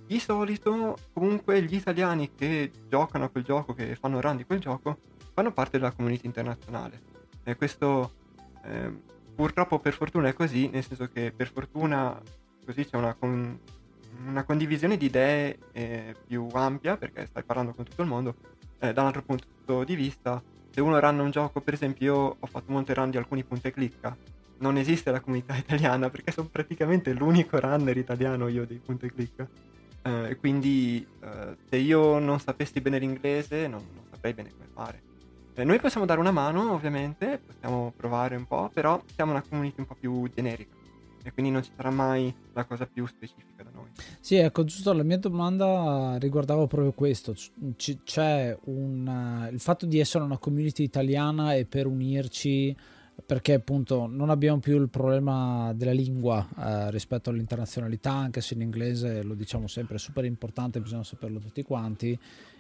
di solito comunque gli italiani che giocano a quel gioco, che fanno run di quel gioco, fanno parte della community internazionale. E questo eh, purtroppo per fortuna è così, nel senso che per fortuna così c'è una, con- una condivisione di idee eh, più ampia, perché stai parlando con tutto il mondo, eh, da un altro punto di vista, se uno run un gioco, per esempio io ho fatto molte run di alcuni punti e clicca, non esiste la comunità italiana perché sono praticamente l'unico runner italiano io dei punti e clicca. Eh, quindi eh, se io non sapessi bene l'inglese non, non saprei bene come fare. Eh, noi possiamo dare una mano, ovviamente, possiamo provare un po', però siamo una community un po' più generica e quindi non ci sarà mai la cosa più specifica da noi. Sì, ecco, giusto, la mia domanda riguardava proprio questo. C- c'è un, il fatto di essere una community italiana e per unirci perché appunto non abbiamo più il problema della lingua eh, rispetto all'internazionalità, anche se l'inglese lo diciamo sempre è super importante, bisogna saperlo tutti quanti.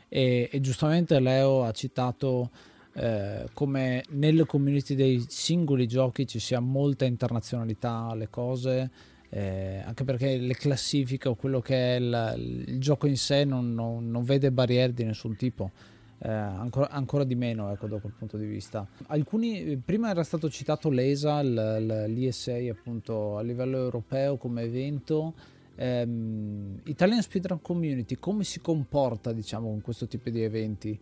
E, e giustamente Leo ha citato eh, come nelle community dei singoli giochi ci sia molta internazionalità alle cose, eh, anche perché le classifiche o quello che è il, il gioco in sé non, non, non, vede barriere di nessun tipo. Eh, ancora, ancora, di meno ecco, da quel punto di vista. Alcuni, prima era stato citato l'ESA, l'ESA appunto a livello europeo come evento. Um, Italian Speedrun Community come si comporta diciamo con questo tipo di eventi?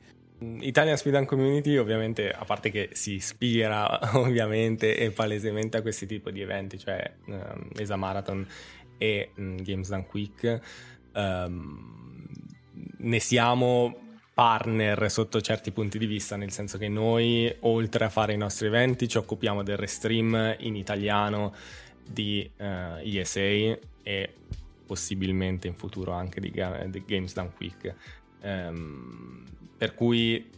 Italian Speedrun Community ovviamente, a parte che si ispira ovviamente e palesemente a questi tipi di eventi, cioè um, ESA Marathon e um, Games Done Quick, um, ne siamo partner sotto certi punti di vista, nel senso che noi, oltre a fare i nostri eventi, ci occupiamo del restream in italiano di uh, eh, ESA e possibilmente in futuro anche di, di Games Done Quick. Um, per cui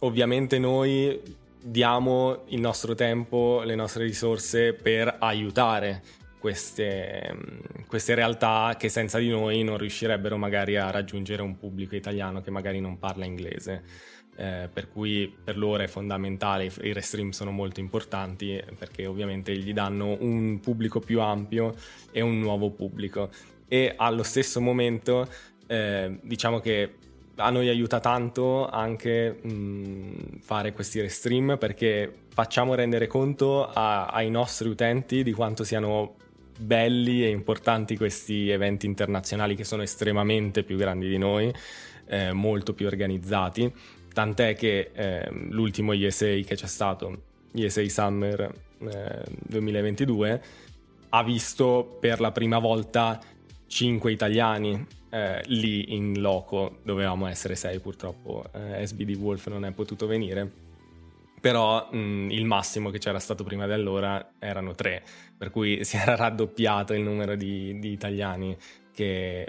ovviamente noi diamo il nostro tempo, le nostre risorse per aiutare queste, queste, realtà che senza di noi non riuscirebbero magari a raggiungere un pubblico italiano che magari non parla inglese. Eh, per cui per loro è fondamentale, i restream sono molto importanti perché ovviamente gli danno un pubblico più ampio e un nuovo pubblico e allo stesso momento eh, diciamo che a noi aiuta tanto anche mh, fare questi restream perché facciamo rendere conto a, ai nostri utenti di quanto siano belli e importanti questi eventi internazionali che sono estremamente più grandi di noi, eh, molto più organizzati, tant'è che eh, l'ultimo ESA che c'è stato, ESA Summer eh, 2022, ha visto per la prima volta 5 italiani eh, lì in loco dovevamo essere sei purtroppo eh, SBD Wolf non è potuto venire però mh, il massimo che c'era stato prima di allora erano tre per cui si era raddoppiato il numero di, di italiani che,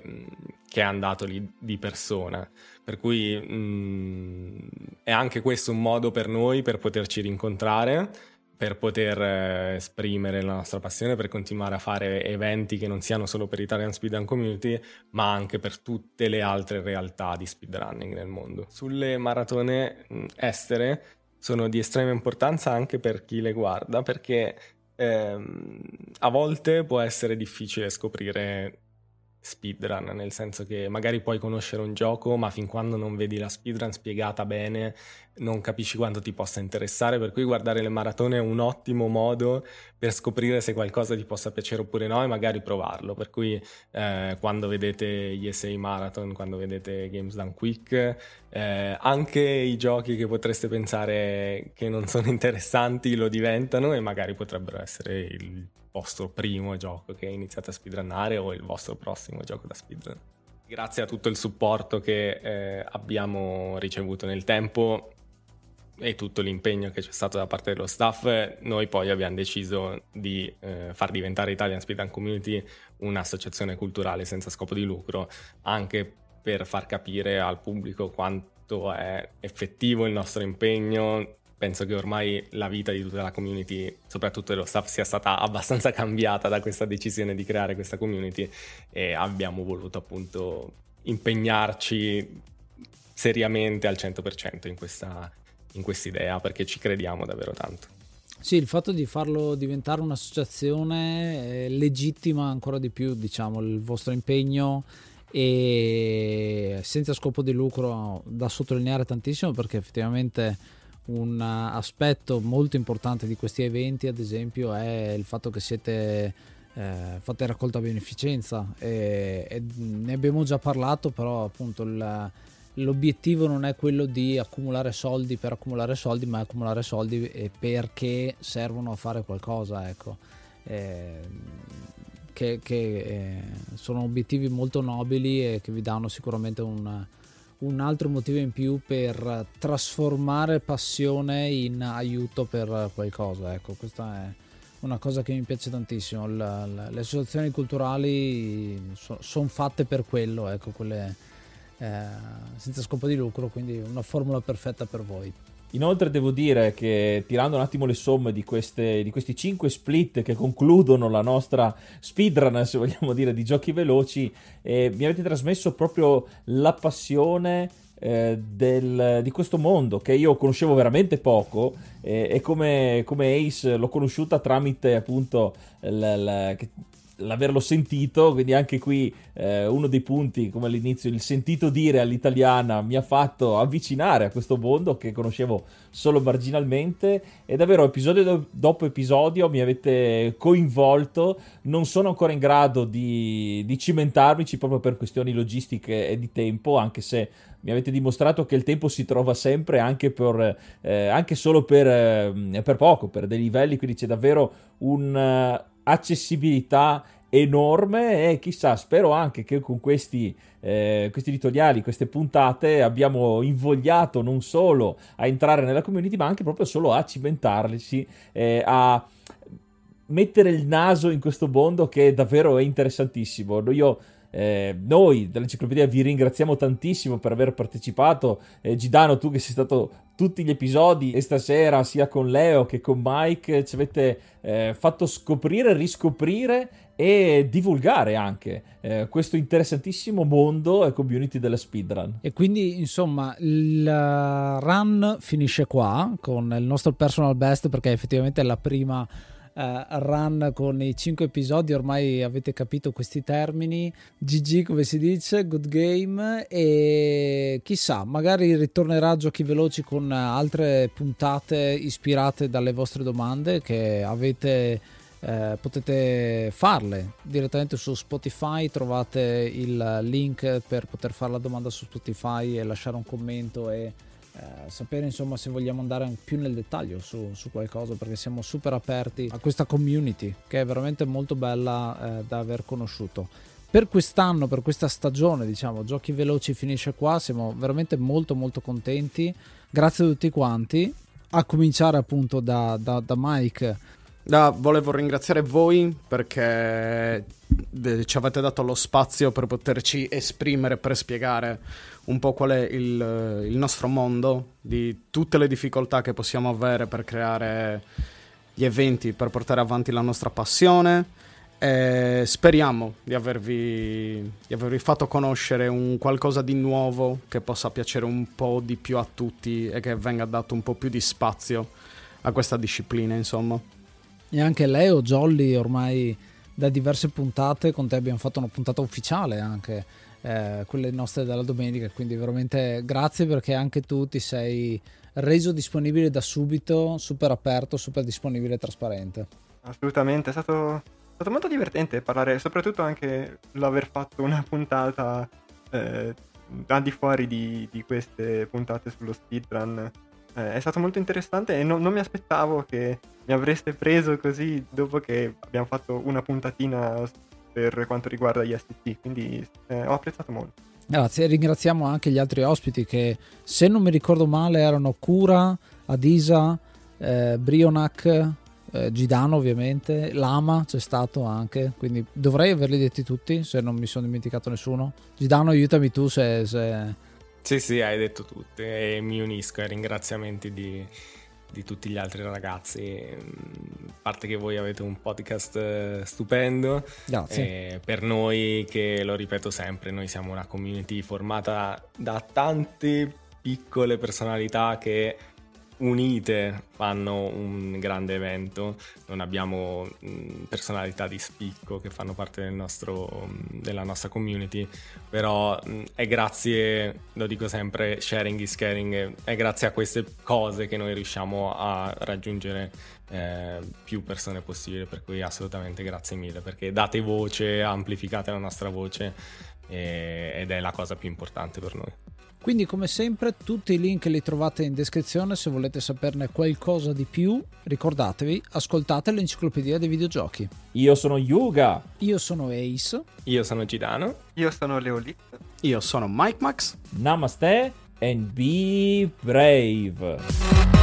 che, è andato lì di persona. Per cui mh, è anche questo un modo per noi per poterci rincontrare per poter eh, esprimere la nostra passione, per continuare a fare eventi che non siano solo per Italian Speedrun Community, ma anche per tutte le altre realtà di speedrunning nel mondo. Sulle maratone estere sono di estrema importanza anche per chi le guarda, perché ehm, a volte può essere difficile scoprire speedrun, nel senso che magari puoi conoscere un gioco, ma fin quando non vedi la speedrun spiegata bene, non capisci quanto ti possa interessare, per cui guardare le maratone è un ottimo modo per scoprire se qualcosa ti possa piacere oppure no e magari provarlo. Per cui eh, quando vedete gli ESA Marathon, quando vedete Games Done Quick, eh, anche i giochi che potreste pensare che non sono interessanti lo diventano e magari potrebbero essere il vostro primo gioco che iniziate a speedrunnare o il vostro prossimo gioco da speedrun. Grazie a tutto il supporto che eh, abbiamo ricevuto nel tempo e tutto l'impegno che c'è stato da parte dello staff, noi poi abbiamo deciso di eh, far diventare Italian Speedrun Community un'associazione culturale senza scopo di lucro, anche per far capire al pubblico quanto è effettivo il nostro impegno. Penso che ormai la vita di tutta la community, soprattutto dello staff, sia stata abbastanza cambiata da questa decisione di creare questa community e abbiamo voluto appunto impegnarci seriamente al 100% in questa, in quest'idea perché ci crediamo davvero tanto. Sì, il fatto di farlo diventare un'associazione legittima ancora di più, diciamo, il vostro impegno e senza scopo di lucro da sottolineare tantissimo perché effettivamente un aspetto molto importante di questi eventi ad esempio è il fatto che siete eh, fate raccolta beneficenza e, e ne abbiamo già parlato però appunto il l'obiettivo non è quello di accumulare soldi per accumulare soldi, ma accumulare soldi perché servono a fare qualcosa, ecco. Eh, che, che eh, sono obiettivi molto nobili e che vi danno sicuramente un, un, altro motivo in più per trasformare passione in aiuto per qualcosa. Ecco, questa è una cosa che mi piace tantissimo. La, la, le associazioni culturali so, sono fatte per quello, ecco, quelle eh, senza scopo di lucro, quindi una formula perfetta per voi. Inoltre devo dire che tirando un attimo le somme di, queste, di questi 5 split che concludono la nostra speedrun, se vogliamo dire, di giochi veloci, eh, mi avete trasmesso proprio la passione eh, del, di questo mondo che io conoscevo veramente poco eh, e come, come, Ace l'ho conosciuta tramite appunto l, l, l'averlo sentito, quindi anche qui eh, uno dei punti, come all'inizio, il sentito dire all'italiana mi ha fatto avvicinare a questo mondo che conoscevo solo marginalmente e davvero episodio do- dopo episodio mi avete coinvolto, non sono ancora in grado di, di cimentarmici proprio per questioni logistiche e di tempo, anche se mi avete dimostrato che il tempo si trova sempre anche, per, eh, anche solo per, eh, per, poco, per dei livelli, quindi c'è davvero un accessibilità enorme e chissà, spero anche che con questi, eh, questi editoriali, queste puntate abbiamo invogliato non solo a entrare nella community ma anche proprio solo a cimentarsi, eh, a mettere il naso in questo mondo che davvero è interessantissimo. Io eh, noi dell'Enciclopedia vi ringraziamo tantissimo per aver partecipato. Eh, Gidano, tu che sei stato tutti gli episodi e stasera sia con Leo che con Mike ci avete eh, fatto scoprire, riscoprire e divulgare anche eh, questo interessantissimo mondo e community della speedrun. E quindi insomma il run finisce qua con il nostro personal best perché effettivamente è la prima uh, run con i 5 episodi, ormai avete capito questi termini. GG come si dice, good game. E chissà, magari ritornerà a giochi veloci con altre puntate ispirate dalle vostre domande che avete eh, potete farle direttamente su Spotify. Trovate il link per poter fare la domanda su Spotify e lasciare un commento e eh, sapere insomma se vogliamo andare più nel dettaglio su, su, qualcosa perché siamo super aperti a questa community che è veramente molto bella eh, da aver conosciuto. Per quest'anno per questa stagione diciamo giochi veloci finisce qua siamo veramente molto molto contenti. Grazie a tutti quanti a cominciare appunto da, da, da Mike. Da, volevo ringraziare voi perché ci avete dato lo spazio per poterci esprimere, per spiegare un po' qual è il, il nostro mondo, di tutte le difficoltà che possiamo avere per creare gli eventi, per portare avanti la nostra passione. E speriamo di avervi, di avervi fatto conoscere un qualcosa di nuovo che possa piacere un po' di più a tutti e che venga dato un po' più di spazio a questa disciplina, insomma. E anche Leo, Jolly, ormai da diverse puntate con te abbiamo fatto una puntata ufficiale anche, eh, quelle nostre della domenica, quindi veramente grazie perché anche tu ti sei reso disponibile da subito, super aperto, super disponibile e trasparente. Assolutamente, è stato, è stato molto divertente parlare, soprattutto anche l'aver fatto una puntata eh, al di fuori di, di queste puntate sullo speedrun eh, è stato molto interessante e no, non mi aspettavo che mi avreste preso così dopo che abbiamo fatto una puntatina per quanto riguarda gli ST, quindi eh, ho apprezzato molto. Grazie, ringraziamo anche gli altri ospiti che se non mi ricordo male erano Cura, Adisa, eh, Brionac, eh, Gidano ovviamente, Lama c'è stato anche, quindi dovrei averli detti tutti se non mi sono dimenticato nessuno. Gidano aiutami tu se... se... Sì sì hai detto tutti e mi unisco ai ringraziamenti di, di tutti gli altri ragazzi. A parte che voi avete un podcast eh, stupendo, Grazie. per noi che lo ripeto sempre, noi siamo una community formata da tante piccole personalità che unite fanno un grande evento, non abbiamo personalità di spicco che fanno parte del nostro, della nostra community, però è grazie, lo dico sempre, sharing is caring, è grazie a queste cose che noi riusciamo a raggiungere eh, più persone possibile, per cui assolutamente grazie mille, perché date voce, amplificate la nostra voce e, ed è la cosa più importante per noi. Quindi come sempre tutti i link li trovate in descrizione se volete saperne qualcosa di più. Ricordatevi, ascoltate l'enciclopedia dei videogiochi. Io sono Yuga. Io sono Ace. Io sono Gidano. Io sono Leolit. Io sono Mike Max. Namaste and be brave.